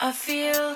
I feel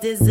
those